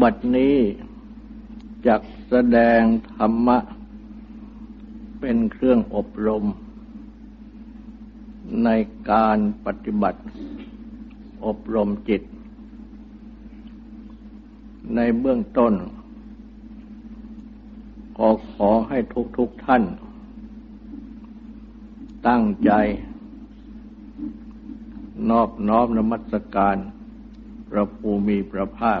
บัดนี้จักแสดงธรรมะ เป็นเครื่องอบรม ในการปฏิบัติ อบรมจิต ในเบื้องต้น ขอขอให้ทุกทุกท่าน ตั้งใจ นอบน้อมนมัสการ พระภูมิพระภาค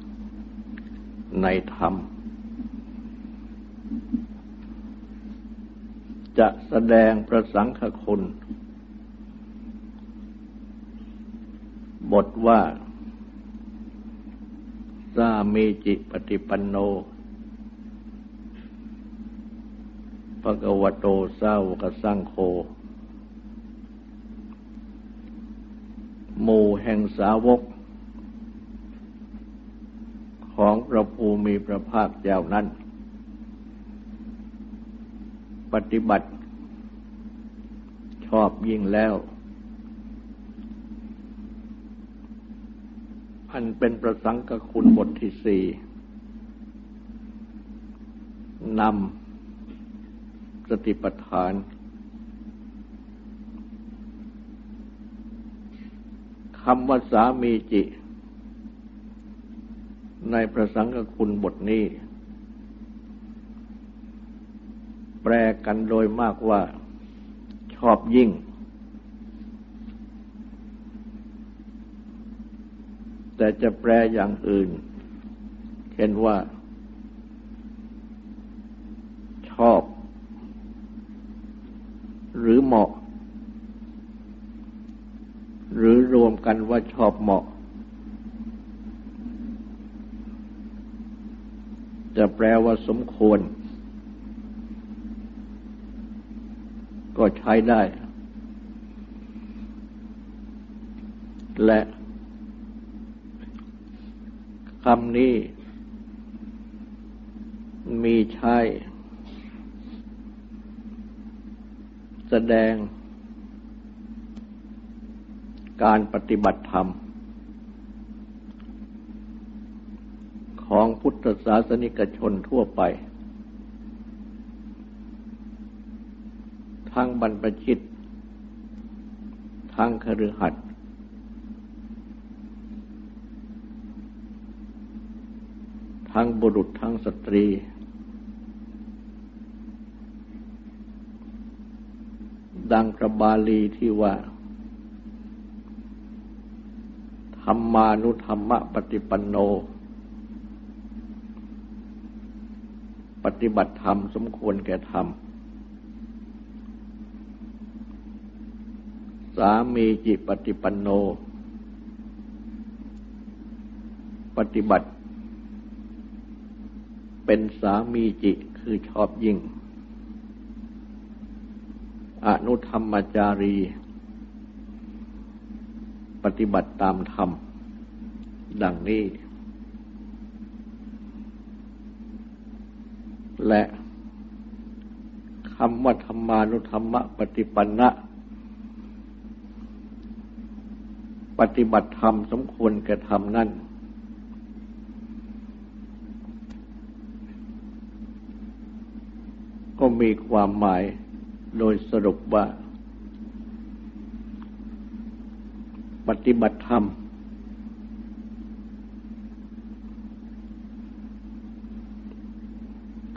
ในธรรม จะแสดงพระสังฆคุณ บทว่า สามีจิปฏิปันโนภะกวโตสาวกสังโฆหมู่แห่งสาวกของพ ระภูมิพระภาคเจ้านั้น ปฏิบัติ ชอบยิ่งแล้ว อันเป็นประสังกคุณบทที่สี่นำสติปัฏฐาน คำว่าสามีจิ ในพระสังฆคุณบทนี้ แปลกันโดยมากว่า ชอบยิ่ง แต่จะแปลอย่างอื่น เช่นว่า ชอบ หรือเหมาะ หรือรวมกันว่าชอบเหมาะ จะแปลว่าสมควร ก็ใช้ได้ และคำนี้ มีใช้แสดง การปฏิบัติธรรมของพุ ธศาสนิกชนทั่วไป ทั้งบรรพชิต ทั้งคฤหัสถ์ทั้งบุรุษทั้งสตรี ดังกระบาลีที่ว่า ธรรมานุธรรมะปฏิปันโน ปฏิบัติธรรมสมควรแก่ธรรม สามีจิปฏิปันโน ปฏิบัติ เป็นสามีจิคือชอบยิ่ง อนุธรรมจารี ปฏิบัติตามธรรม ดังนี้ และคำว่าธรรมานุธรรมะปฏิปันนะปฏิบัติธรรมสมควรแก่ธรรมนั้นก็มีความหมายโดยสรุปว่า ปฏิบัติธรรม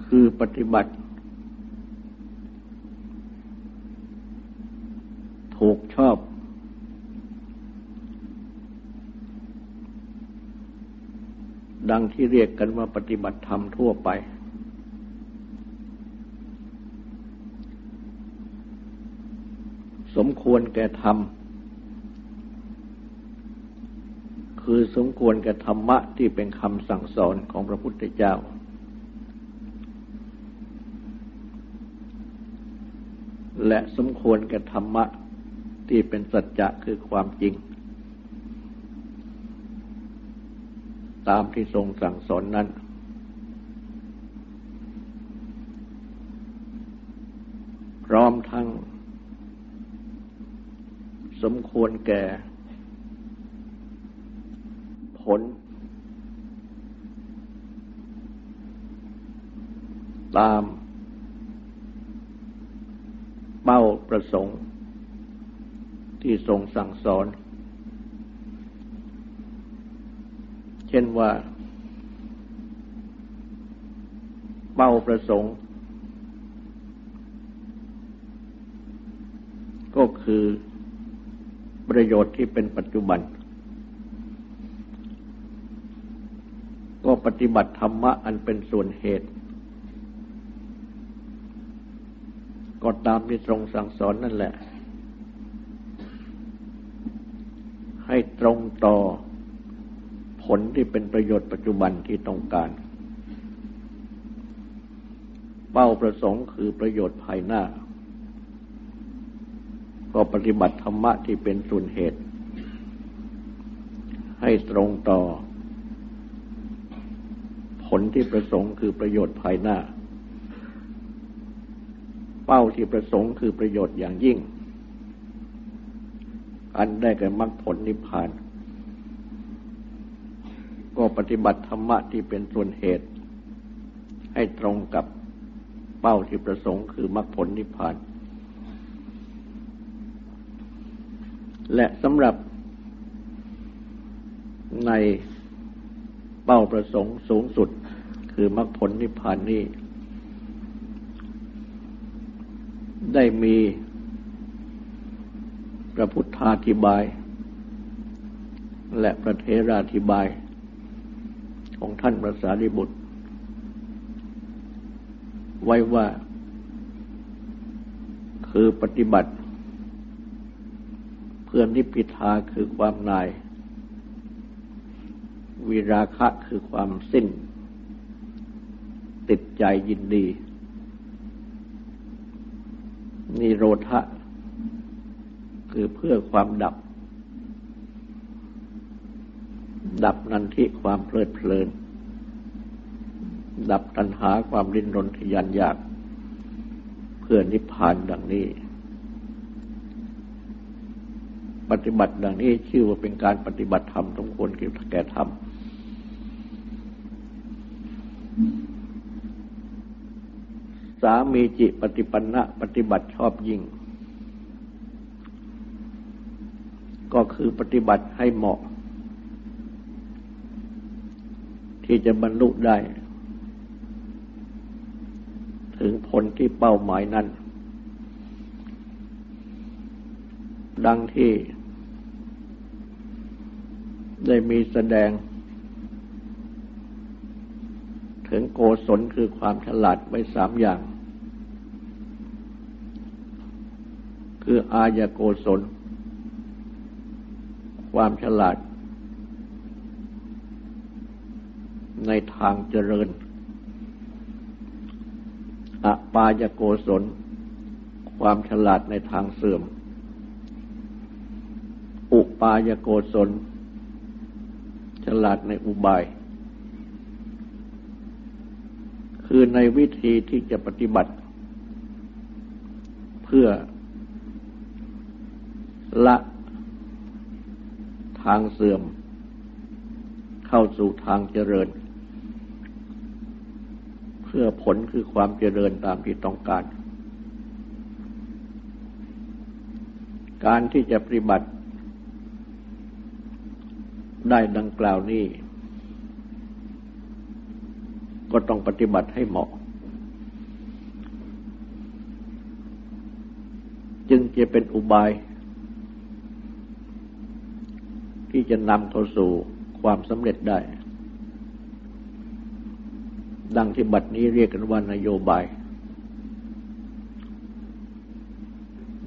คือ ปฏิบัติ ถูกชอบ ดังที่เรียกกันว่าปฏิบัติธรรมทั่วไป สมควรแก่ธรรมคือสมควรกับธรรมะที่เป็นคำสั่งสอนของพระพุทธเจ้า และสมควรกับธรรมะที่เป็นสัจจะคือความจริง ตามที่ทรงสั่งสอนนั้น พร้อมทั้ง สมควรแก่ ผล ตามเประสงค์ ที่ทรงสั่งสอน เช่นว่า เป้าประสงค์ ก็คือประโยชน์ที่เป็นปัจจุบัน ก็ปฏิบัติธรรมะอันเป็นส่วนเหตุ ตามที่ทรงสั่งสอนนั่นแหละ ให้ตรงต่อผลที่เป็นประโยชน์ปัจจุบันที่ต้องการ เป้าประสงค์คือประโยชน์ภายหน้า ก็ปฏิบัติธรรมะที่เป็นส่วนเหตุ ให้ตรงต่อ ผลที่ประสงค์คือประโยชน์ภายหน้า เป้าที่ประสงค์คือประโยชน์อย่างยิ่ง อันได้แก่มรรคผลนิพพาน ก็ปฏิบัติธรรมะที่เป็นส่วนเหตุ ให้ตรงกับเป้าที่ประสงค์คือมรรคผลนิพพาน และสำหรับในเป้าประสงค์สูงสุดคือมรรคผลนิพพานนี้ ได้มีพระพุทธาธิบาย และพระเทราธิบาย ของท่านพระสารีบุตร ไว้ว่า คือปฏิบัติ เพื่อนิพพิทาคือความนาย วิราคะคือความสิ้น ติดใจยินดี นิโรธะ คือเพื่อความดับ ดับนันทิความเพลิดเพลิน ดับตัณหาความรินรนทยานอยาก เพื่อนิพพานดังนี้ ปฏิบัติดังนี้ชื่อว่าเป็นการปฏิบัติธรรมต้องควรแก่ธรรมามีจิปฏิปันนะปฏิบัติชอบยิ่ง ก็คือปฏิบัติให้เหมาะ ที่จะบรรลุได้ ถึงผลที่เป้าหมายนั้น ดังที่ได้มีแสดง ถึงโกศลคือความฉลาดไว้สามอย่าง คืออายโกศล ความฉลาด ในทางเจริญอปายโกศล ความฉลาดในทางเสื่อม อุปายโกศล ฉลาดในอุบาย คือในวิธีที่จะปฏิบัติ เพื่อ ละทางเสื่อม เข้าสู่ทางเจริญ เพื่อผลคือความเจริญตามที่ต้องการ การที่จะปฏิบัติ ได้ดังกล่าวนี้ ก็ต้องปฏิบัติให้เหมาะ จึงจะเป็นอุบาย ที่จะนำเข้าสู่ความสำเร็จได้ ดังที่บัดนี้เรียกกันว่านโยบาย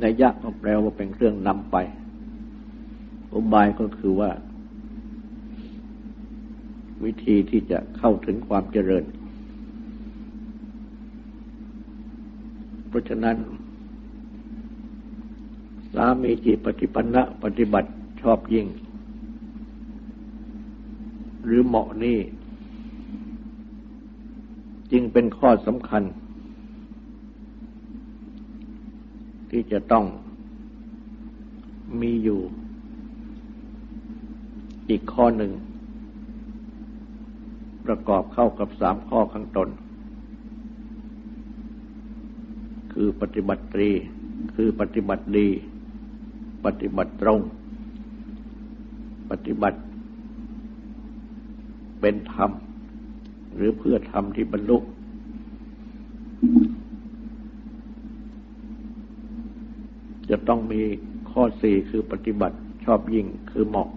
นยะก็แปลว่าเป็นเครื่องนำไป อุบายก็คือว่า วิธีที่จะเข้าถึงความเจริญ เพราะฉะนั้น สามีจิปฏิปันนะปฏิบัติชอบยิ่ง หรือเหมาะนี่จึงเป็นข้อสำคัญ ที่จะต้องมีอยู่ อีกข้อหนึ่ง ประกอบเข้ากับสามข้อข้างต้นคือปฏิบัติตรี คือปฏิบัติดี ปฏิบัติตรง ปฏิบัติ เป็นธรรม หรือเพื่อทำที่บรรลุ จะต้องมีข้อสี่คือปฏิบัติชอบยิ่งคือเหมาะ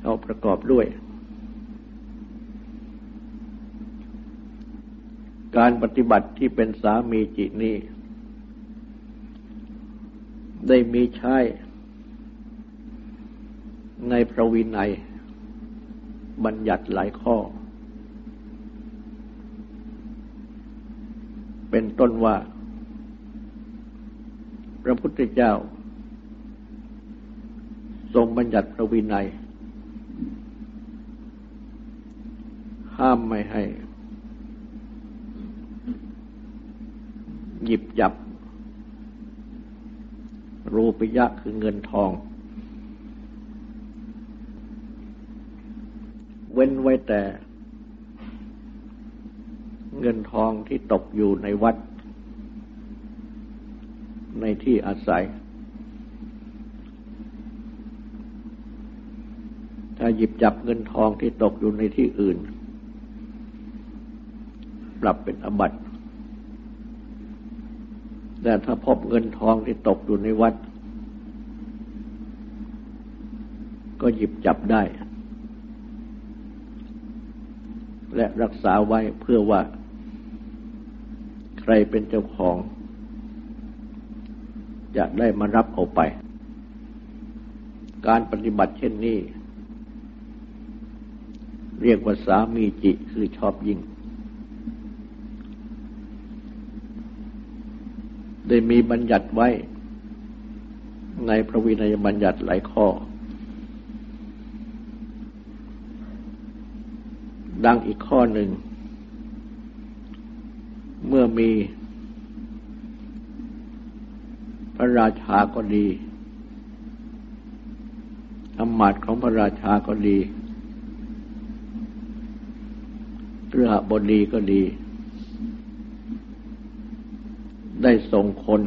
เขาประกอบด้วย การปฏิบัติที่เป็นสามีจิตนี้ ได้มีใช้ในพระวินัย บัญญัติหลายข้อ เป็นต้นว่า พระพุทธเจ้า ทรงบัญญัติพระวินัย ห้ามไม่ให้ หยิบจับ รูปิยะคือเงินทอง เว้นไว้แต่ เงินทองที่ตกอยู่ในวัด ในที่อาศัย ถ้าหยิบจับเงินทองที่ตกอยู่ในที่อื่น ปรับเป็นอบัติแต่ถ้าพบเงินทองที่ตกอยู่ในวัด ก็หยิบจับได้ และรักษาไว้เพื่อว่า ใครเป็นเจ้าของ จะได้มารับเอาไป การปฏิบัติเช่นนี้ เรียกว่าสามีจิคือชอบยิ่ง ได้มีบัญญัติไว้ ในพระวินัยบัญญัติหลายข้อ ดังอีกข้อหนึ่ง เมื่อมี พระราชาก็ดีอำมาตย์ของพระราชาก็ดีเรือหบดีก็ดี ได้ส่งคน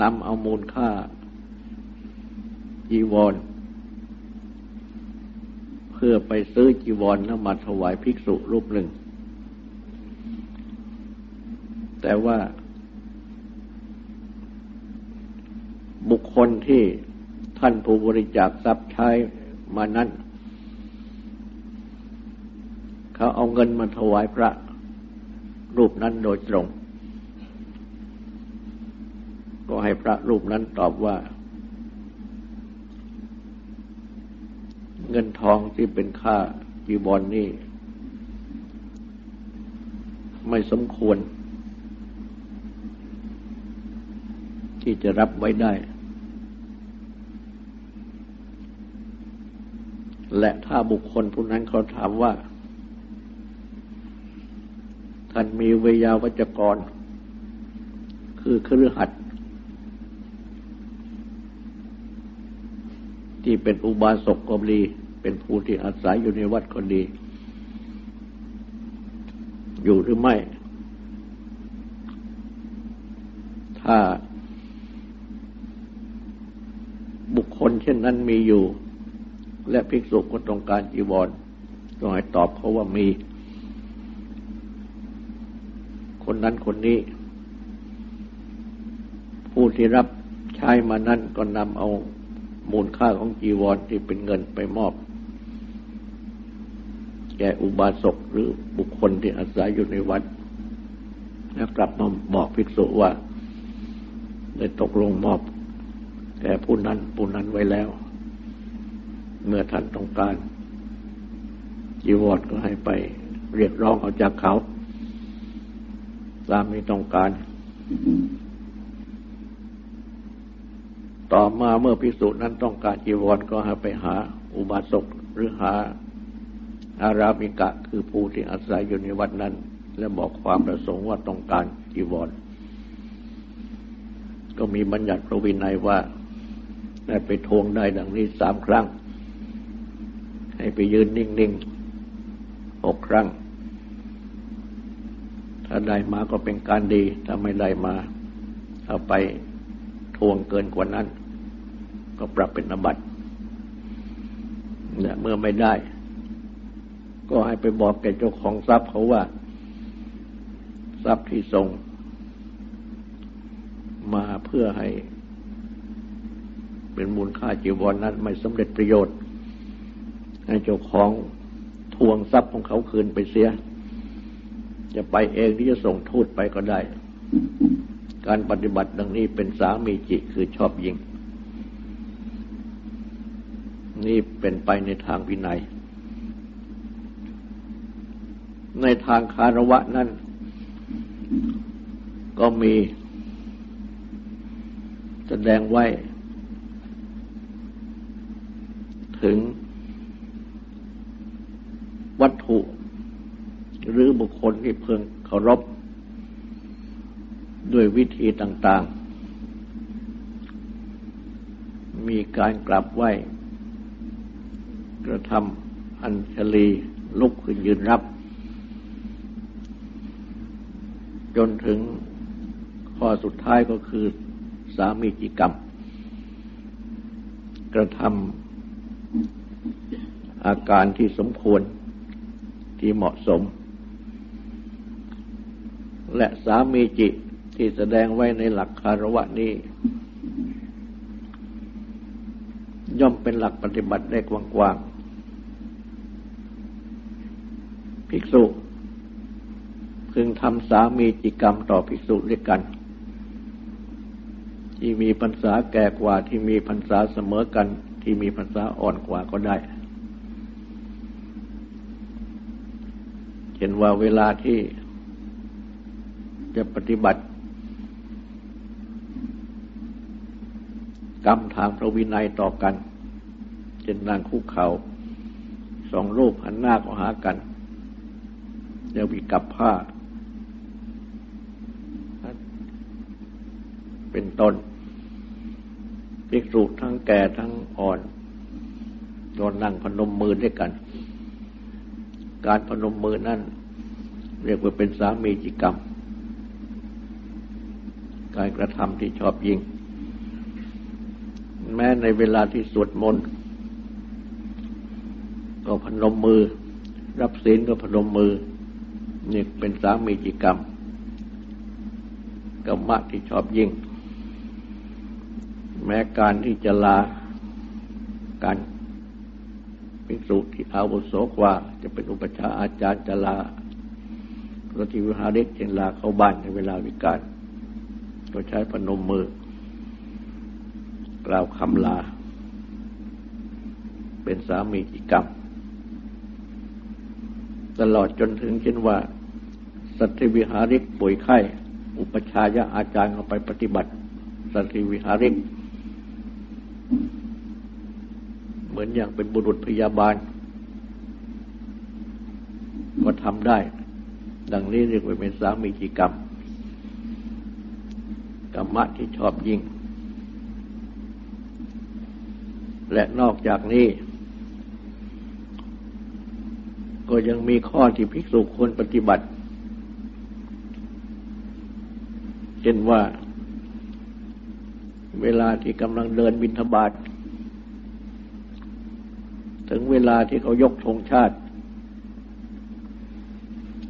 นำเอามูลค่าจีวรเพื่อไปซื้อจีวรแล้วมาถวายภิกษุรูปหนึ่ง แต่ว่าบุคคลที่ท่านผู้บริจาคทรัพย์ใช้มานั้น เขาเอาเงินมาถวายพระรูปนั้นโดยตรง ก็ให้พระรูปนั้นตอบว่า เงินทองที่เป็นค่าจีบอลนนี่ไม่สมควร ที่จะรับไว้ได้ และถ้าบุคคลผู้นั้นเขาถามว่า ท่านมีเวยาวัจกร คือเครือหัด ที่เป็นอุบาสกก็ดี เป็นผู้ที่อาศัยอยู่ในวัดก็ดี อยู่หรือไม่ ถ้าบุคคลเช่นนั้นมีอยู่ และภิกษุก็ต้องการจีวรต้องให้ตอบเขาว่ามี คนนั้นคนนี้ ผู้ที่รับใช้มานั้นก็นำเอา มูลค่าของจีวรที่เป็นเงินไปมอบ แก่อุบาสกหรือบุคคลที่อาศัยอยู่ในวัด แล้วกลับมาบอกภิกษุว่า ได้ตกลงมอบแก่ผู้นั้นผู้นั้นไว้แล้ว เมื่อท่านต้องการ จีวรก็ให้ไปเรียกร้องเอาจากเขา ตามที่ต้องการ ต่อมาเมื่อพิสุนั้นต้องการจีวรก็ให้ไปหาอุบาสกหรือหาอารามิกะคือผู้ที่อาศัยอยู่ในวัดนั้น และบอกความประสงค์ว่าต้องการจีวร ก็มีบัญญัติพระวินัยว่าได้ไปทวงได้ดังนี้สามครั้ง ให้ไปยืนนิ่งๆหกครั้ง ถ้าได้มาก็เป็นการดี ถ้าไม่ได้มาเอาไปทวงเกินกว่านั้น ก็ปรับเป็นอบัตเนี่ยเมื่อไม่ได้ ก็ให้ไปบอกแก่เจ้าของทรัพย์เขาว่า ทรัพย์ที่ส่ง มาเพื่อให้ เป็นมูลค่าจีวรนนั้น ไม่สำเร็จประโยชน์ ให้เจ้าของทวงทรัพย์ของเขาคืนไปเสีย จะไปเองที่จะส่งทูตไปก็ได้ การปฏิบัติดังนี้เป็นสามีจิคือชอบยิง นี่เป็นไปในทางวินัย ในทางคารวะนั้น ก็มีแสดงไว้ ถึงวัตถุ หรือบุคคลที่เพิ่งเคารพ ด้วยวิธีต่าง ๆ มีการกลับไหว กระทำอัญชลีลุกขึ้นยืนรับ จนถึงข้อสุดท้ายก็คือสามีจิกรรม กระทำอาการที่สมควรที่เหมาะสม และสามีจิที่แสดงไว้ในหลักคารวะนี้ ย่อมเป็นหลักปฏิบัติได้กว้างๆ ภิกษุ พึงทำสามีจิกรรมต่อภิกษุด้วยกัน ที่มีพรรษาแก่กว่าที่มีพรรษาเสมอกัน ที่มีพรรษาอ่อนกว่าก็ได้เห็นว่าเวลาที่จะปฏิบัติ กรรมทางพระวินัยต่อกันเช่นนางคุกเขาสองรูปหันหน้าเข้าหากัน แล้ววิกับผ้า เป็นต้นภิกษุทั้งแก่ทั้งอ่อนโดนนั่งพนมมือด้วยกัน การพนมมือนั่นเรียกว่าเป็นสามีจิกรรม การกระทำที่ชอบยิงแม้ในเวลาที่สวดมนต์ก็พนมมือ รับศีลก็พนมมือ นี่เป็นสามีจิกรรมกรรมะที่ชอบยิ่ง แม้การที่จะลาการภิกษุที่อาวุโสกว่า จะเป็นอุปชาอาจารย์จะลาพระทิวิหาริกเช่นลาเข้าบ้านในเวลาวิการก็ใช้พนมมือ กล่าวคำลา เป็นสามีกิกรรม ตลอดจนถึงเช่นว่า สัตวิหาริกป่วยไข้ อุปชายะอาจารย์เอาไปปฏิบัติสัตวิหาริก เหมือนอย่างเป็นบุรุษพยาบาล ก็ทำได้ ดังนี้เรียกว่าเป็นสามีกิกรรมกรรมะที่ชอบยิ่ง และนอกจากนี้ก็ยังมีข้อที่ภิกษุควรปฏิบัติ เช่นว่า เวลาที่กำลังเดินบินทบาทถึงเวลาที่เขายกธงชาติ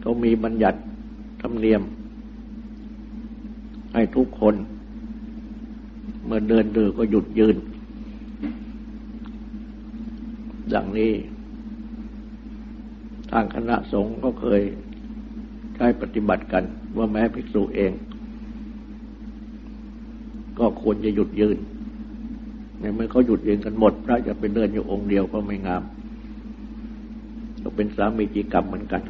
เขามีบัญญัติธรรมเนียม ให้ทุกคน เมื่อเดินเดินก็หยุดยืน ดังนี้ ทางคณะสงฆ์ก็เคยใช้ปฏิบัติกันว่าแม้ภิกษุเอง ก็ควรจะหยุดยืน ในเมื่อเขาหยุดยืนกันหมด พระจะไปเดินอยู่องค์เดียวก็ไม่งาม ก็เป็นสามีจีกรรมเหมือนกัน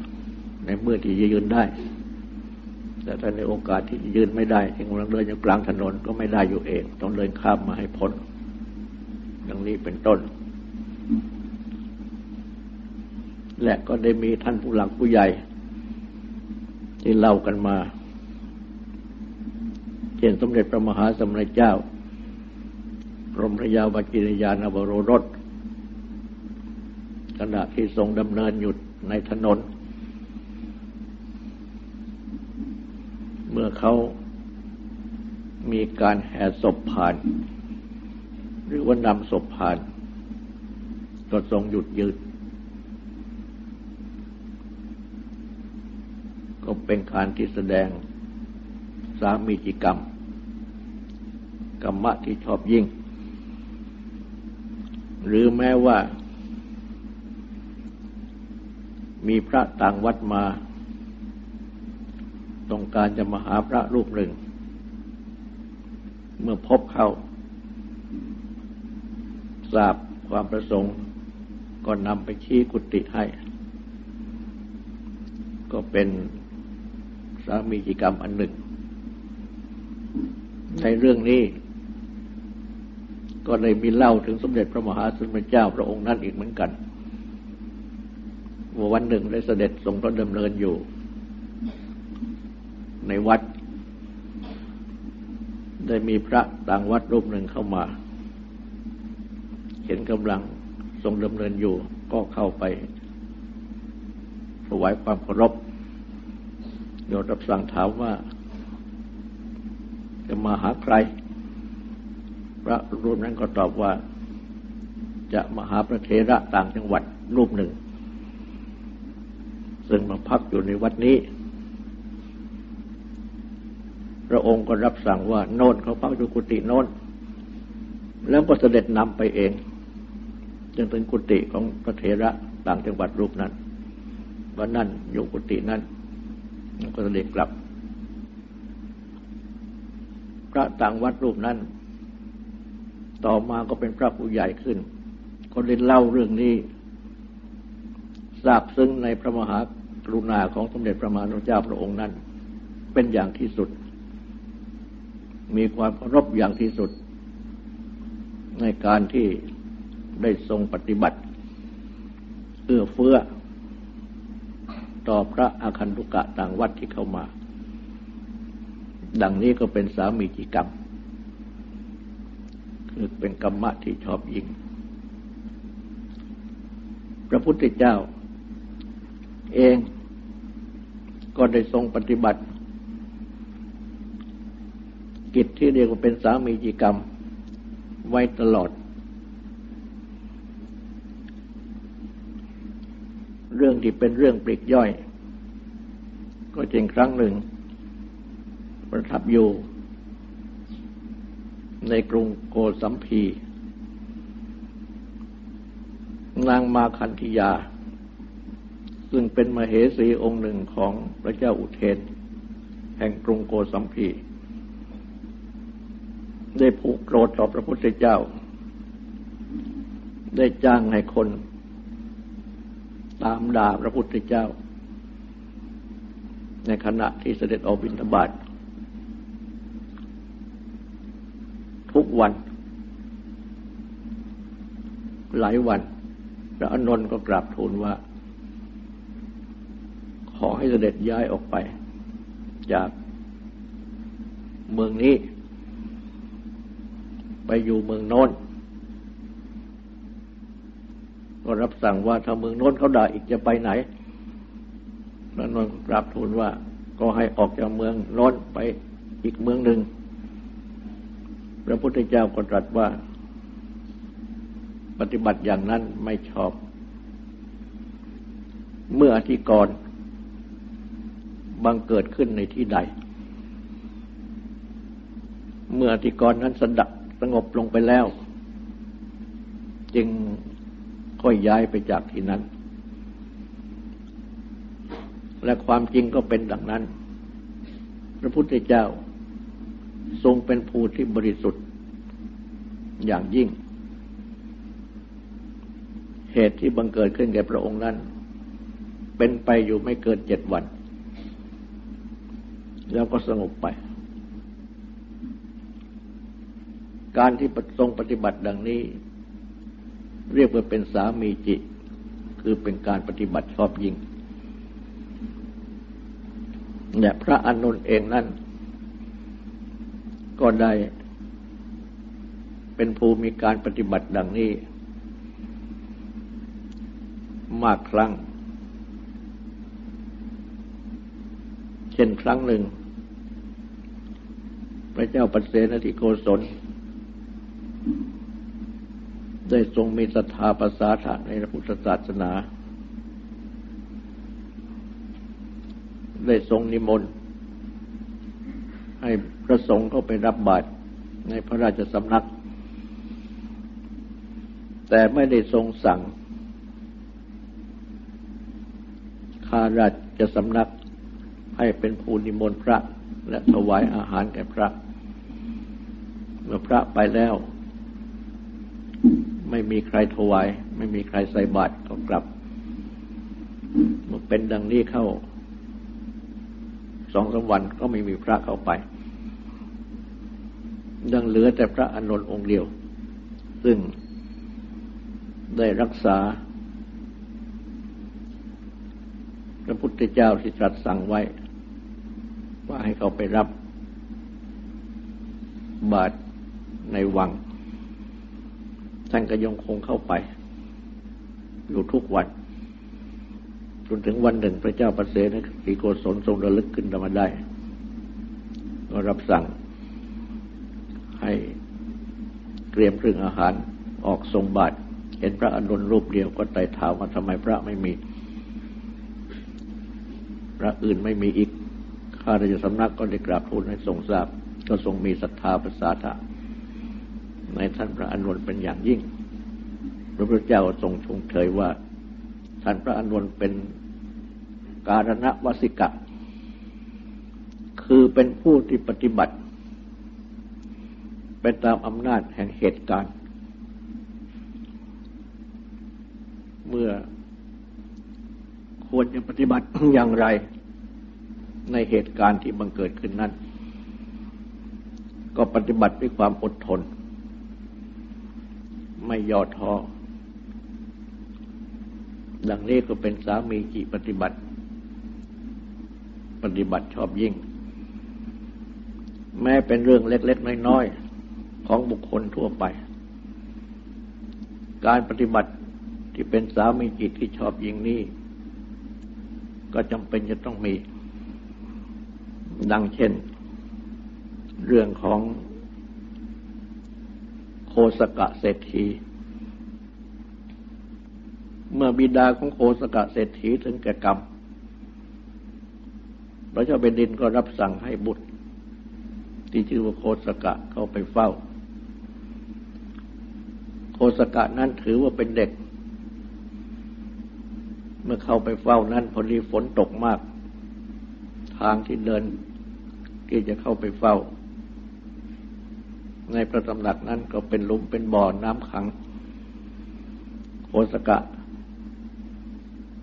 ในเมื่อที่ยืนได้ แต่ถ้าในโอกาสที่ยืนไม่ได้ที่กำลังเดินอยู่กลางถนนก็ไม่ได้อยู่เอง ต้องเดินข้ามมาให้พ้น ดังนี้เป็นต้น และก็ได้มีท่านผู้หลักผู้ใหญ่ ที่เล่ากันมา ช่น สมเด็จพระมหาสมณเจ้ารมพระยาวจิรยานบรรสขณะที่ทรงดำเนินหยุดในถนน เมื่อเขามีการแห่ศพผ่าน หรือว่านำศพผ่าน ก็ทรงหยุดยืนก็เป็นการที่แสดงสามีจิกรรม กรรมะที่ชอบยิ่ง หรือแม้ว่า มีพระต่างวัดมาต้องการจะมาหาพระรูปหนึ่ง เมื่อพบเข้าทราบความประสงค์ ก็นำไปชี้กุฏิให้ ก็เป็นสามีจิกรรมอันหนึ่ง ในเรื่องนี้ ก็เลยมีเล่าถึงสมเด็จพระมหาสมเด็จเจ้าพระองค์นั้นอีกเหมือนกันว่าวันหนึ่งได้เสด็จทรงพระดำเนินอยู่ ในวัด ได้มีพระต่างวัดรูปหนึ่งเข้ามา เห็นกำลังทรงดำเนินอยู่ ก็เข้าไปถวายความเคารพโยรับสั่งถามว่า จะมาหาใคร พระรูปนั้นก็ตอบว่าจะมหาพระเทระต่างจังหวัดรูปหนึ่ง ซึ่งมาพักอยู่ในวัดนี้ พระองค์ก็รับสั่งว่าโน่นเขาพักอยู่กุฏิโน่น แล้วก็เสด็จนำไปเอง จนถึงกุฏิของพระเถระต่างจังหวัดรูปนั้นว่านั่นอยู่กุฏินั้นก็เสด็จกลับ พระต่างวัดรูปนั้น ต่อมาก็เป็นพระผู้ใหญ่ขึ้น ก็ได้เล่าเรื่องนี้ทราบซึ้งในพระมหากรุณาของสมเด็จพระมหาเจ้าพระองค์นั้น เป็นอย่างที่สุด มีความเคารพอย่างที่สุด ในการที่ได้ทรงปฏิบัติเอื้อเฟื้อ ต่อพระอาคันตุกะต่างวัดที่เข้ามา ดังนี้ก็เป็นสามีจิกรรม คือเป็นกรรมะที่ชอบยิงพระพุทธเจ้า เองก็ได้ทรงปฏิบัติ กิจที่เรียกว่าเป็นสามีจิกรรม ไว้ตลอด เรื่องที่เป็นเรื่องปลีกย่อย ก็จริงครั้งหนึ่ง ประทับอยู่ ในกรุงโกสัมพี นางมาคันธิยา ซึ่งเป็นมเหสีองค์หนึ่งของพระเจ้าอุเทนแห่งกรุงโกสัมพี ได้ผูกโกรธต่อพระพุทธเจ้า ได้จ้างให้คน ตามด่าพระพุทธเจ้า ในขณะที่เสด็จออกบิณฑบาตทุก วัน หลายวันพระอนนท์ก็กราบทูลว่า ขอให้เสด็จย้ายออกไป จากเมืองนี้ ไปอยู่เมืองโน้นก็รับสั่งว่าถ้าเมืองโน้นเขาด่าอีกจะไปไหนพระนนท์กราบทูลว่า ก็ให้ออกจากเมืองโน้นไปอีกเมืองหนึ่ง พระพุทธเจ้าก็ตรัสว่า ปฏิบัติอย่างนั้นไม่ชอบ เมื่ออธิกรบังเกิดขึ้นในที่ใด เมื่ออธิกรนั้นสดับสงบลงไปแล้ว จึงค่อยย้ายไปจากที่นั้น และความจริงก็เป็นดังนั้น พระพุทธเจ้า ทรงเป็นผู้ที่บริสุทธิ์ อย่างยิ่ง เหตุที่บังเกิดขึ้นแก่พระองค์นั้น เป็นไปอยู่ไม่เกินเจ็ดวัน แล้วก็สงบไป การที่ทรงปฏิบัติดังนี้ เรียกว่าเป็นสามีจิ คือเป็นการปฏิบัติชอบยิ่ง และพระอนุนเองนั่น ก็ได้ เป็นภูมิการปฏิบัติดังนี้ มากครั้ง เช่นครั้งหนึ่ง พระเจ้าปัเสนธิโกศลได้ทรงมีศรัทธาประสาทะในพระพุทธศาสนา ได้ทรงนิมนต์ ให้พระสงฆ์เข้าไปรับบาตรในพระราชสำนัก แต่ไม่ได้ทรงสั่งข้าราชสำนักให้เป็นผู้นิมนต์พระ และถวายอาหารแก่พระ เมื่อพระไปแล้ว ไม่มีใครถวาย ไม่มีใครใส่บาตรก็กลับเมื่อเป็นดังนี้เข้า สองสาวันก็ไม่มีพระเข้าไป ดังเหลือแต่พระอานนท์องค์เดียว ซึ่งได้รักษา พระพุทธเจ้าที่ตรัสสั่งไว้ ว่าให้เขาไปรับบาตรในวัง ท่านก็ยังคงเข้าไป อยู่ทุกวันจนถึงวันหนึ่งพระเจ้าประเสฐสีโกศลทรงระลึกขึ้นมาได้ก็รับสั่ง ให้เตรียมเครื่องอาหารออกทรงบาตรเห็นพระอนุนรูปเดียวก็ไต่ถามว่าทำไมพระไม่มี พระอื่นไม่มีอีกข้าราชสำนักก็ได้กราบทูลให้ทรงทราบ ก็ทรงมีศรัทธาภาษาธะในท่านพระอนุนเป็นอย่างยิ่ง พระพุทธเจ้าทรงชงเชยว่า ท่านพระอนุนเป็นการณวสิกะ คือเป็นผู้ที่ปฏิบัติ ไปตามอำนาจแห่งเหตุการณ์ เมื่อควรจะปฏิบัติอย่างไร ในเหตุการณ์ที่บังเกิดขึ้นนั้น ก็ปฏิบัติด้วยความอดทน ไม่ย่อท้อดังนี้ก็เป็นสามีจิปฏิบัติ ปฏิบัติชอบยิ่ง แม้เป็นเรื่องเล็ก ๆ น้อย ๆ ของบุคคลทั่วไป การปฏิบัติที่เป็นสามีจิตที่ชอบยิงนี้ ก็จำเป็นจะต้องมี ดังเช่น เรื่องของโคสกะเศรษฐี เมื่อบิดาของโคสกะเศรษฐีถึงแก่กรรมพระเจ้าเป็นดินก็รับสั่งให้บุตร ที่ชื่อว่าโคสกะเข้าไปเฝ้า โคสกะนั้นถือว่าเป็นเด็ก เมื่อเข้าไปเฝ้านั้นพอดีฝนตกมาก ทางที่เดินที่จะเข้าไปเฝ้า ในพระตำหนักนั้นก็เป็นลุมเป็นบ่อน้ำขัง โคสกะ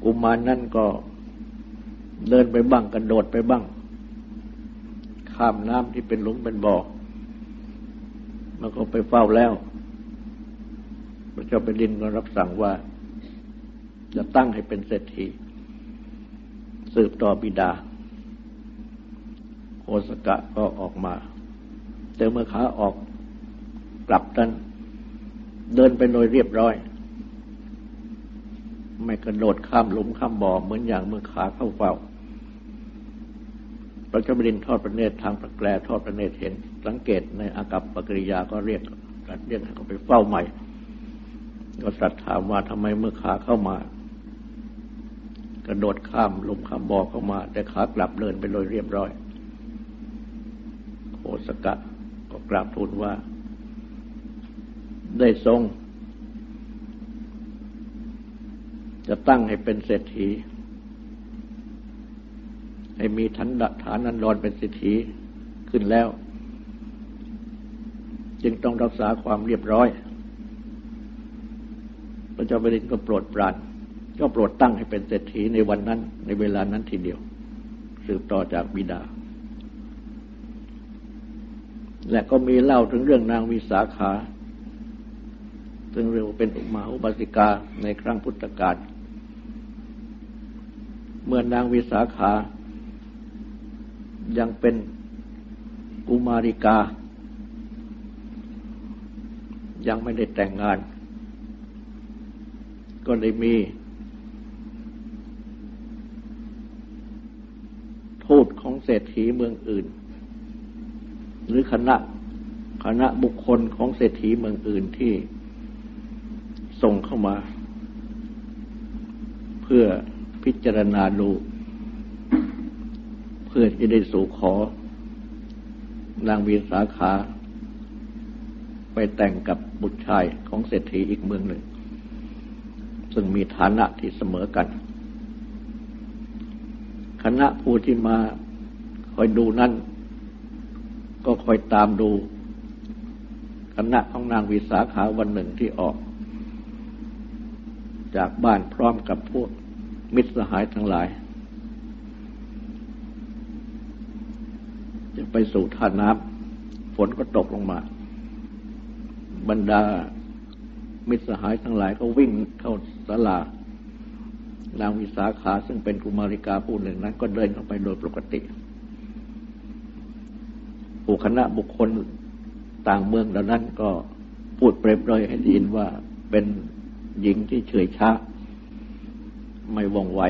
กุมารนั่นก็เดินไปบ้างกระโดดไปบ้าง ข้ามน้ำที่เป็นหลุมเป็นบ่อ มันก็ไปเฝ้าแล้ว พระเจ้าเป็นดินก็รับสั่งว่า จะตั้งให้เป็นเศรษฐี สืบต่อบิดาโคสกะก็ออกมา แต่เมื่อขาออกกลับกันเดินไปโดยเรียบร้อย ไม่กระโดดข้ามหลุมข้ามบ่อเหมือนอย่างเมื่อขาเข้าเฝ้าพระเจ้าบดินทอดประเนตรทางประแกลทอดประเนตรเห็น สังเกตในอากับปกิริยาก็เรียกกัดเรียกให้เขาไปเฝ้าใหม่ ก็สัตว์ถามว่าทำไมเมื่อขาเข้ามา กระโดดข้ามลมข้ามบ่อเข้ามา แต่ขากลับเดินไปโดยเรียบร้อยโคสกะก็กราบทูลว่า ได้ทรง จะตั้งให้เป็นเศรษฐี ให้มีฐานฐานันดรเป็นเศรษฐีขึ้นแล้ว จึงต้องรักษาความเรียบร้อย พระเจ้าแผ่นดินก็โปรดปรานก็โปรดตั้งให้เป็นเศรษฐีในวันนั้น ในเวลานั้นทีเดียว สืบต่อจากบิดา และก็มีเล่าถึงเรื่องนางวิสาขาซึ่งเรียกว่าเป็นอุมาอุบาสิกาในครั้งพุทธกาลเมื่อนางวิสาขา ยังเป็นกุมาริกา ยังไม่ได้แต่งงาน ก็ได้มี ทูตของเศรษฐีเมืองอื่น หรือคณะคณะบุคคลของเศรษฐีเมืองอื่นที่ส่งเข้ามา เพื่อพิจารณาดู เพื่อจะได้สู่ขอ นางวีสาขา ไปแต่งกับบุตรชายของเศรษฐีอีกเมืองหนึ่ง ซึ่งมีฐานะที่เสมอกัน คณะผู้ที่มาคอยดูนั่นก็คอยตามดู คณะของนางวิสาขาวันหนึ่งที่ออก จากบ้านพร้อมกับพวกมิตรสหายทั้งหลาย จะไปสู่ท่าน้ำฝนก็ตกลงมา บรรดา มิตรสหายทั้งหลายก็วิ่งเข้าศาลานางวิสาขาซึ่งเป็นกุมาริกาผู้หนึ่งนั้น ก็เดินเข้าไปโดยปกติผู้คณะบุคคลต่างเมืองเหล่านั้นก็พูดเปรยบเลยให้ยินว่าเป็นหญิงที่เฉยช้า ไม่ว่องไว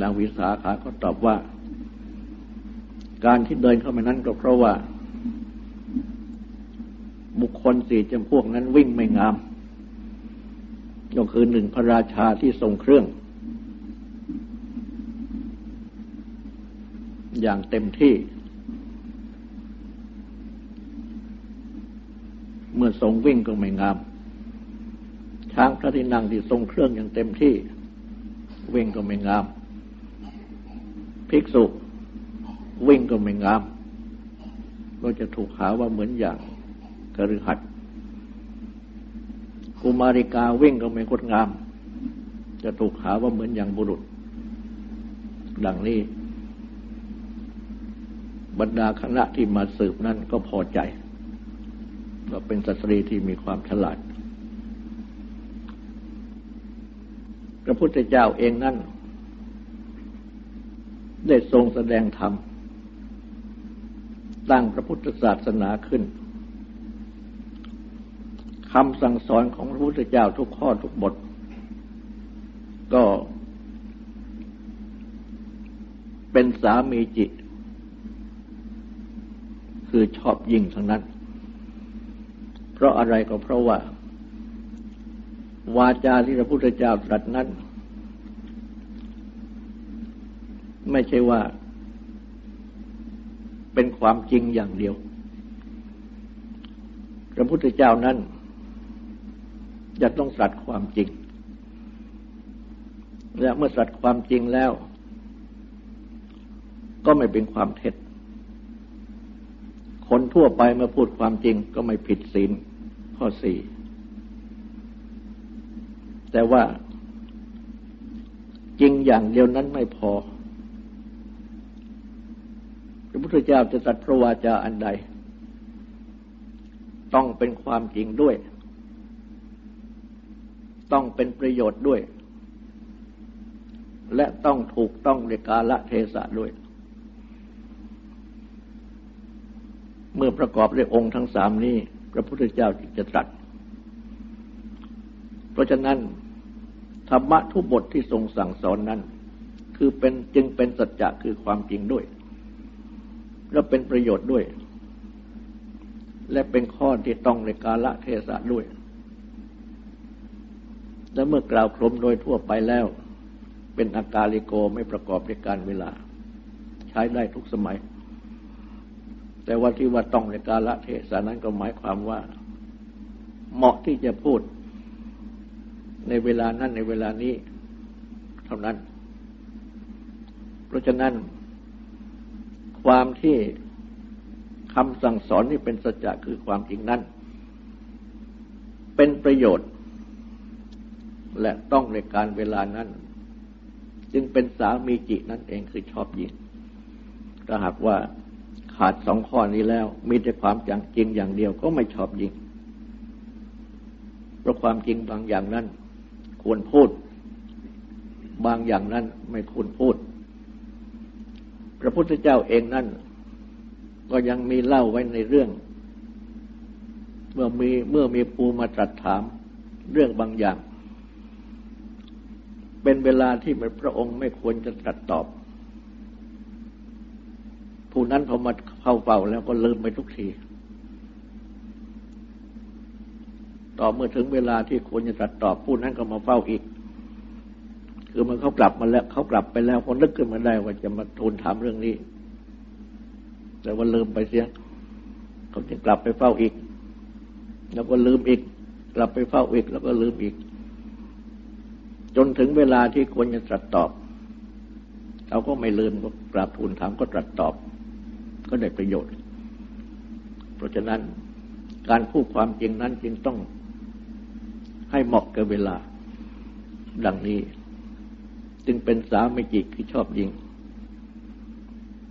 นางวิสาขาก็ตอบว่า การที่เดินเข้ามานั้นก็เพราะว่า บุคคลสี่จำพวกนั้นวิ่งไม่งาม ก็คือหนึ่งพระราชาที่ทรงเครื่อง อย่างเต็มที่ เมื่อทรงวิ่งก็ไม่งาม ช้างพระที่นั่งที่ทรงเครื่องอย่างเต็มที่ วิ่งก็ไม่งาม ภิกษุ วิ่งก็ไม่งาม ก็จะถูกหาว่าเหมือนอย่าง กระหัดกุมาริกาวิ่งก็ไม่งดงาม จะถูกหาว่าเหมือนอย่างบุรุษ ดังนี้ บรรดาคณะที่มาสืบนั่นก็พอใจว่าเป็นสตรีที่มีความฉลาด พระพุทธเจ้าเองนั่น ได้ทรงแสดงธรรมตั้งพระพุทธศาสนาขึ้น คำสั่งสอนของพระพุทธเจ้าทุกข้อทุกบท ก็เป็นสามีจิตคือชอบยิ่งทั้งนั้น เพราะอะไรก็เพราะว่า วาจาที่พระพุทธเจ้าตรัสนั้น ไม่ใช่ว่าเป็นความจริงอย่างเดียว พระพุทธเจ้านั้น จะต้องสัตย์ความจริง และเมื่อสัตย์ความจริงแล้ว ก็ไม่เป็นความเท็จ คนทั่วไปเมื่อพูดความจริงก็ไม่ผิดศีลข้อสี่แต่ว่าจริงอย่างเดียวนั้นไม่พอ พระพุทธเจ้าจะตรัสพระวาจาอันใด ต้องเป็นความจริงด้วย ต้องเป็นประโยชน์ด้วย และต้องถูกต้องในกาละเทศะด้วย เมื่อประกอบด้วยองค์ทั้งสามนี้ พระพุทธเจ้าจึงจะตรัส เพราะฉะนั้น ธรรมะทุกบทที่ทรงสั่งสอนนั้น คือเป็นจึงเป็นสัจจะคือความจริงด้วย และเป็นประโยชน์ด้วย และเป็นข้อที่ต้องในกาละเทศะด้วย และเมื่อกล่าวครมโดยทั่วไปแล้ว เป็นอากาลิโกไม่ประกอบด้วยการเวลา ใช้ได้ทุกสมัย แต่ว่าที่ว่าต้องในกาละเทศานั้นก็หมายความว่า เหมาะที่จะพูด ในเวลานั้นในเวลานี้ เท่านั้น เพราะฉะนั้น ความที่คำสั่งสอนนี่เป็นสัจจะคือความจริงนั้น เป็นประโยชน์ และต้องในการเวลานั้น จึงเป็นสามีจินั่นเองคือชอบยิงถ้าหากว่าขาดสองข้อนี้แล้ว มีแต่ความจังจริงอย่างเดียวก็ไม่ชอบยิงเพราะความจริงบางอย่างนั้น ควรพูด บางอย่างนั้นไม่ควรพูด พระพุทธเจ้าเองนั่น ก็ยังมีเล่าไว้ในเรื่อง เมื่อมีเมื่อมีภูมาตรัสถามเรื่องบางอย่าง เป็นเวลาที่พระองค์ไม่ควรจะตรัสตอบ ผู้นั้นพอมาเข้าเฝ้าแล้วก็ลืมไปทุกที ต่อเมื่อถึงเวลาที่ควรจะตรัสตอบผู้นั้นก็มาเฝ้าอีก คือมันเขากลับมาแล้วเขากลับไปแล้วคนนึกขึ้นมาได้ว่าจะมาทูลถามเรื่องนี้ แต่ว่าลืมไปเสียเขาจึงกลับไปเฝ้าอีก แล้วก็ลืมอีก กลับไปเฝ้าอีกแล้วก็ลืมอีก จนถึงเวลาที่ควรจะตรัสตอบเขาก็ไม่ลืมก็กราบทูลถามก็ตรัสตอบ ก็ได้ประโยชน์ เพราะฉะนั้นการพูดความจริงนั้นจึงต้องให้เหมาะกับเวลา ดังนี้ จึงเป็นสามิจิคือชอบยิง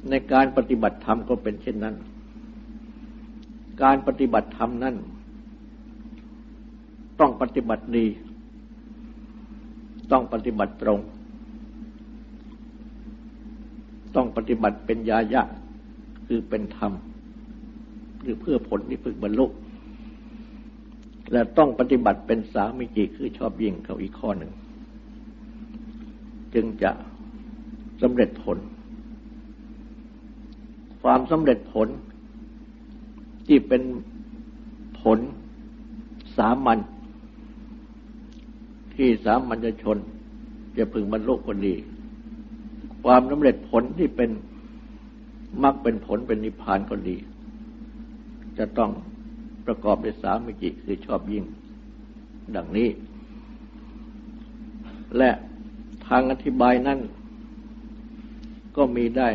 ในการปฏิบัติธรรมก็เป็นเช่นนั้น การปฏิบัติธรรมนั้น ต้องปฏิบัติดี ต้องปฏิบัติตรง ต้องปฏิบัติเป็นยายะ คือเป็นธรรม หรือเพื่อผลที่พึงบรรลุและต้องปฏิบัติเป็นสามิจิคือชอบยิ่งเขาอีกข้อหนึ่ง จึงจะสำเร็จผล ความสำเร็จผลที่เป็นผลสามัญ ที่สามัญชน จะพึงบรรลุก็ดี ความสำเร็จผลที่เป็นมรรคเป็นผลเป็นนิพพานก็ดี จะต้องประกอบด้วยสามมิจิคือชอบยิ่ง ดังนี้ และทางอธิบายนั้นก็มีได้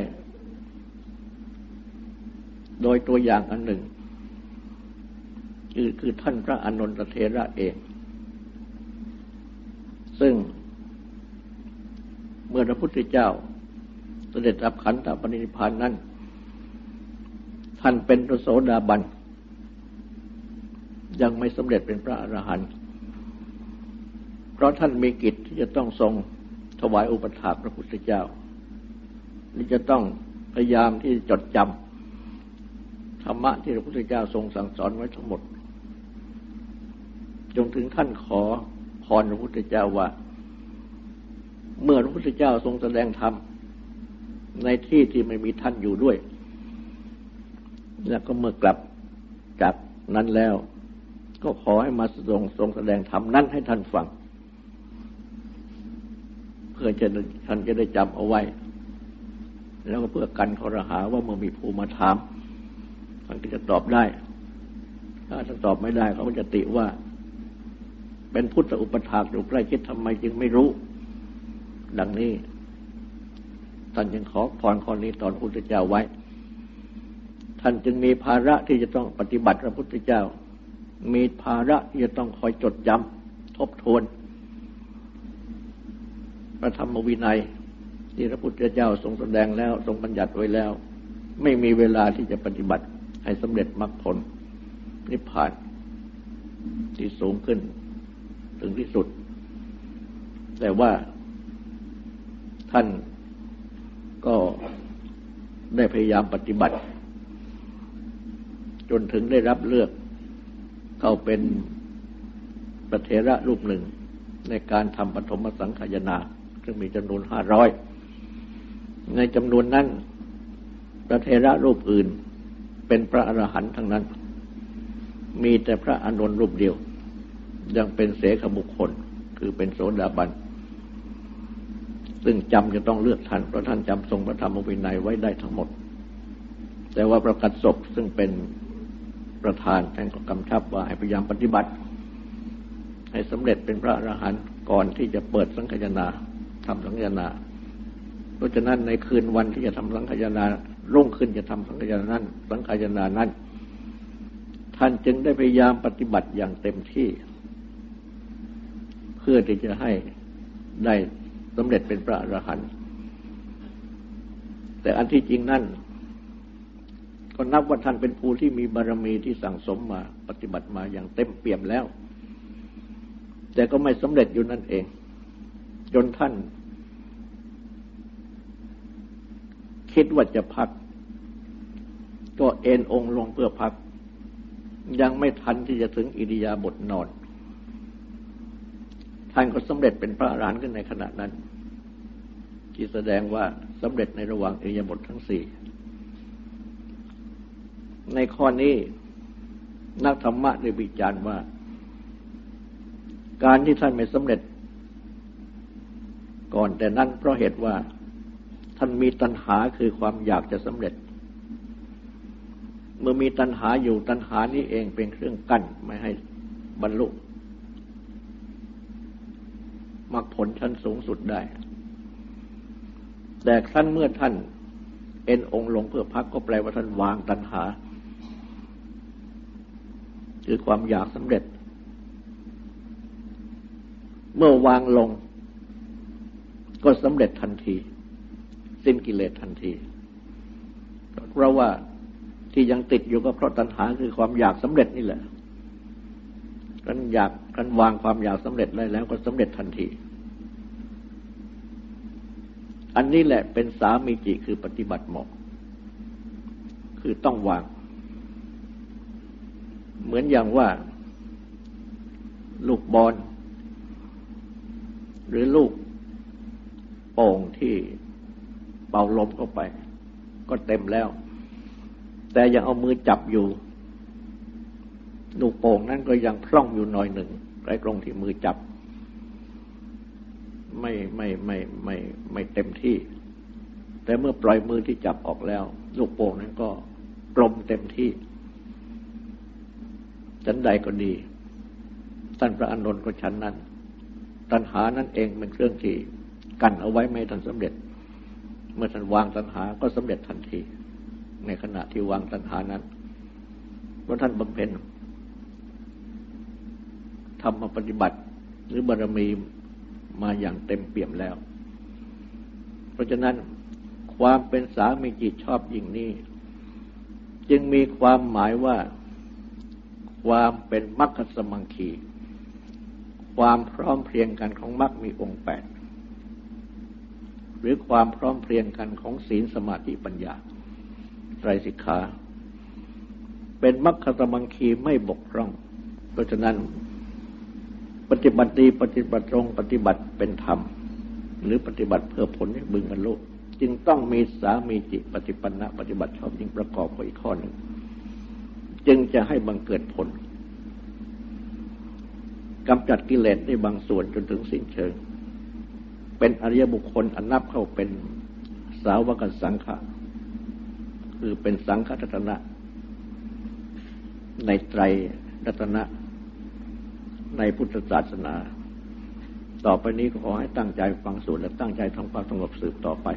โดยตัวอย่างอันหนึ่ง คือคือท่านพระอนนทเทระเอง ซึ่งเมื่อพระพุทธเจ้าเสด็จรับขันธปณิพานนั้น ท่านเป็นพระโสดาบัน ยังไม่สำเร็จเป็นพระอรหันต์เพราะท่านมีกิจที่จะต้องทรงถวายอุปถากพระพุทธเจ้าที่จะต้องพยายามที่จดจำธรรมะที่พระพุทธเจ้าทรงสั่งสอนไว้ทั้งหมดจงถึงท่านขอ พรพระพุทธเจ้าว่า เมื่อพระพุทธเจ้าทรงแสดงธรรมในที่ที่ไม่มีท่านอยู่ด้วย แล้วก็เมื่อกลับจากนั้นแล้ว ก็ขอให้มาทรงทรงแสดงธรรมนั้นให้ท่านฟัง เพื่อจะท่านจะได้จำเอาไว้ แล้วก็เพื่อกันขอรหาว่าเมื่อมีผู้มาถามท่านก็จะตอบได้ ถ้าท่านตอบไม่ได้เขาก็จะติว่า เป็นพุทธอุปถากอยู่ใกล้ชิดทำไมจึงไม่รู้ ดังนี้ท่านจึงขอพรข้อนี้ตอนพุทธเจ้าไว้ ท่านจึงมีภาระที่จะต้องปฏิบัติพระพุทธเจ้า มีภาระที่จะต้องคอยจดจำทบทวนพระธรรมวินัย ที่พระพุทธเจ้าทรงแสดงแล้วทรงบัญญัติไว้แล้ว ไม่มีเวลาที่จะปฏิบัติให้สำเร็จมรรคผลนิพพานที่สูงขึ้น ถึงที่สุด แต่ว่าท่านก็ได้พยายามปฏิบัติ จนถึงได้รับเลือกเข้าเป็นประเทระรูปหนึ่งในการทำปฐมสังขยนา ซึ่งมีจำนวนห้าร้อย ในจำนวนนั้นประเทระรูปอื่นเป็นพระอรหันต์ทั้งนั้น มีแต่พระอนุนรูปเดียว ยังเป็นเสขบุคคล คือเป็นโสดาบัน ซึ่งจำจะต้องเลือกท่านเพราะท่านจำทรงพระธรรมวินัยไว้ได้ทั้งหมด แต่ว่าประกัศศพซึ่งเป็นประธานท่านก็กำชับว่าให้พยายามปฏิบัติ ให้สำเร็จเป็นพระอรหันต์ก่อนที่จะเปิดสังขยาทำสังขยาเพราะฉะนั้นในคืนวันที่จะทำสังขยารุ่งขึ้นจะทำสังขยานั้นสังขยานั้นท่านจึงได้พยายามปฏิบัติอย่างเต็มที่ พื่อที่จะให้ได้สำเร็จเป็นพระอรหันต์แต่อันที่จริงนั่น ก็นับว่าท่านเป็นผู้ที่มีบารมีที่สั่งสมมาปฏิบัติมาอย่างเต็มเปี่ยมแล้ว แต่ก็ไม่สำเร็จอยู่นั่นเอง จนท่าน คิดว่าจะพัก ก็เอ็นองค์ลงเพื่อพัก ยังไม่ทันที่จะถึงอิริยาบถนอน ท่านก็สำเร็จเป็นพระอรหันต์ขึ้นในขณะนั้น ที่แสดงว่าสำเร็จในระหว่างอิยบททั้งสี่ ในข้อนี้นักธรรมะได้วิจารณ์ว่า การที่ท่านไม่สำเร็จ ก่อนแต่นั้นเพราะเหตุว่าท่านมีตัณหาคือความอยากจะสำเร็จ เมื่อมีตัณหาอยู่ตัณหานี้เองเป็นเครื่องกั้นไม่ให้บรรลุ มรรคผลชั้นสูงสุดได้ แต่ครั้นเมื่อท่าน เอ็นองค์ลงเพื่อพักก็แปลว่าท่านวางตัณหา คือความอยากสำเร็จ เมื่อวางลง ก็สำเร็จทันที สิ้นกิเลสทันที เพราะว่าที่ยังติดอยู่ก็เพราะตัณหาคือความอยากสำเร็จนี่แหละกันอยาก กันวางความอยากสำเร็จได้แล้วก็สำเร็จทันที อันนี้แหละเป็นสามีจิคือปฏิบัติเหมาะ คือต้องวาง เหมือนอย่างว่า ลูกบอลหรือลูกโป่งที่เป่าลมเข้าไป ก็เต็มแล้ว แต่ยังเอามือจับอยู่ลูกโป่งนั้นก็ยังพร่องอยู่หน่อยหนึ่ง ใกล้ตรงที่มือจับ ไม่ไม่ไม่ไม่ไม่เต็มที่ แต่เมื่อปล่อยมือที่จับออกแล้ว ลูกโป่งนั้นก็กลมเต็มที่ฉันใดก็ดีท่านพระอานุนก็ฉันนั้น ตัณหานั่นเองเป็นเครื่องที่กันเอาไว้ไม่ทันสำเร็จ เมื่อท่านวางตัณหาก็สำเร็จทันที ในขณะที่วางตัณหานั้นว่าท่านบำเพ็ญ ทำมาปฏิบัติ หรือบารมีมาอย่างเต็มเปี่ยมแล้ว เพราะฉะนั้นความเป็นสามีจิตชอบยิ่งนี้ จึงมีความหมายว่าความเป็นมรรคสมังคี ความพร้อมเพรียงกันของมรรคมีองค์แปดหรือความพร้อมเพรียงกันของศีลสมาธิปัญญาไตรสิกขา เป็นมรรคสมังคีไม่บกพร่อง เพราะฉะนั้น ปฏิบัติดีปฏิบัติตรงปฏิบัติเป็นธรรม หรือปฏิบัติเพื่อผลให้บึงบรรลุจึงต้องมีสามีจิตปฏิปันนะปฏิบัติชอบยิ่งประกอบกับอีกข้อหนึ่ง จึงจะให้บังเกิดผลกำจัดกิเลสได้บางส่วนจนถึงสิ้นเชิง เป็นอริยบุคคลอันนับเข้าเป็นสาวกสังขะคือเป็นสังฆรัตนะ ในไตรรัตนะ ในพุทธศาสนา ต่อไปนี้ก็ขอให้ตั้งใจฟังสูตรและตั้งใจทำความสงบสืบต่อไป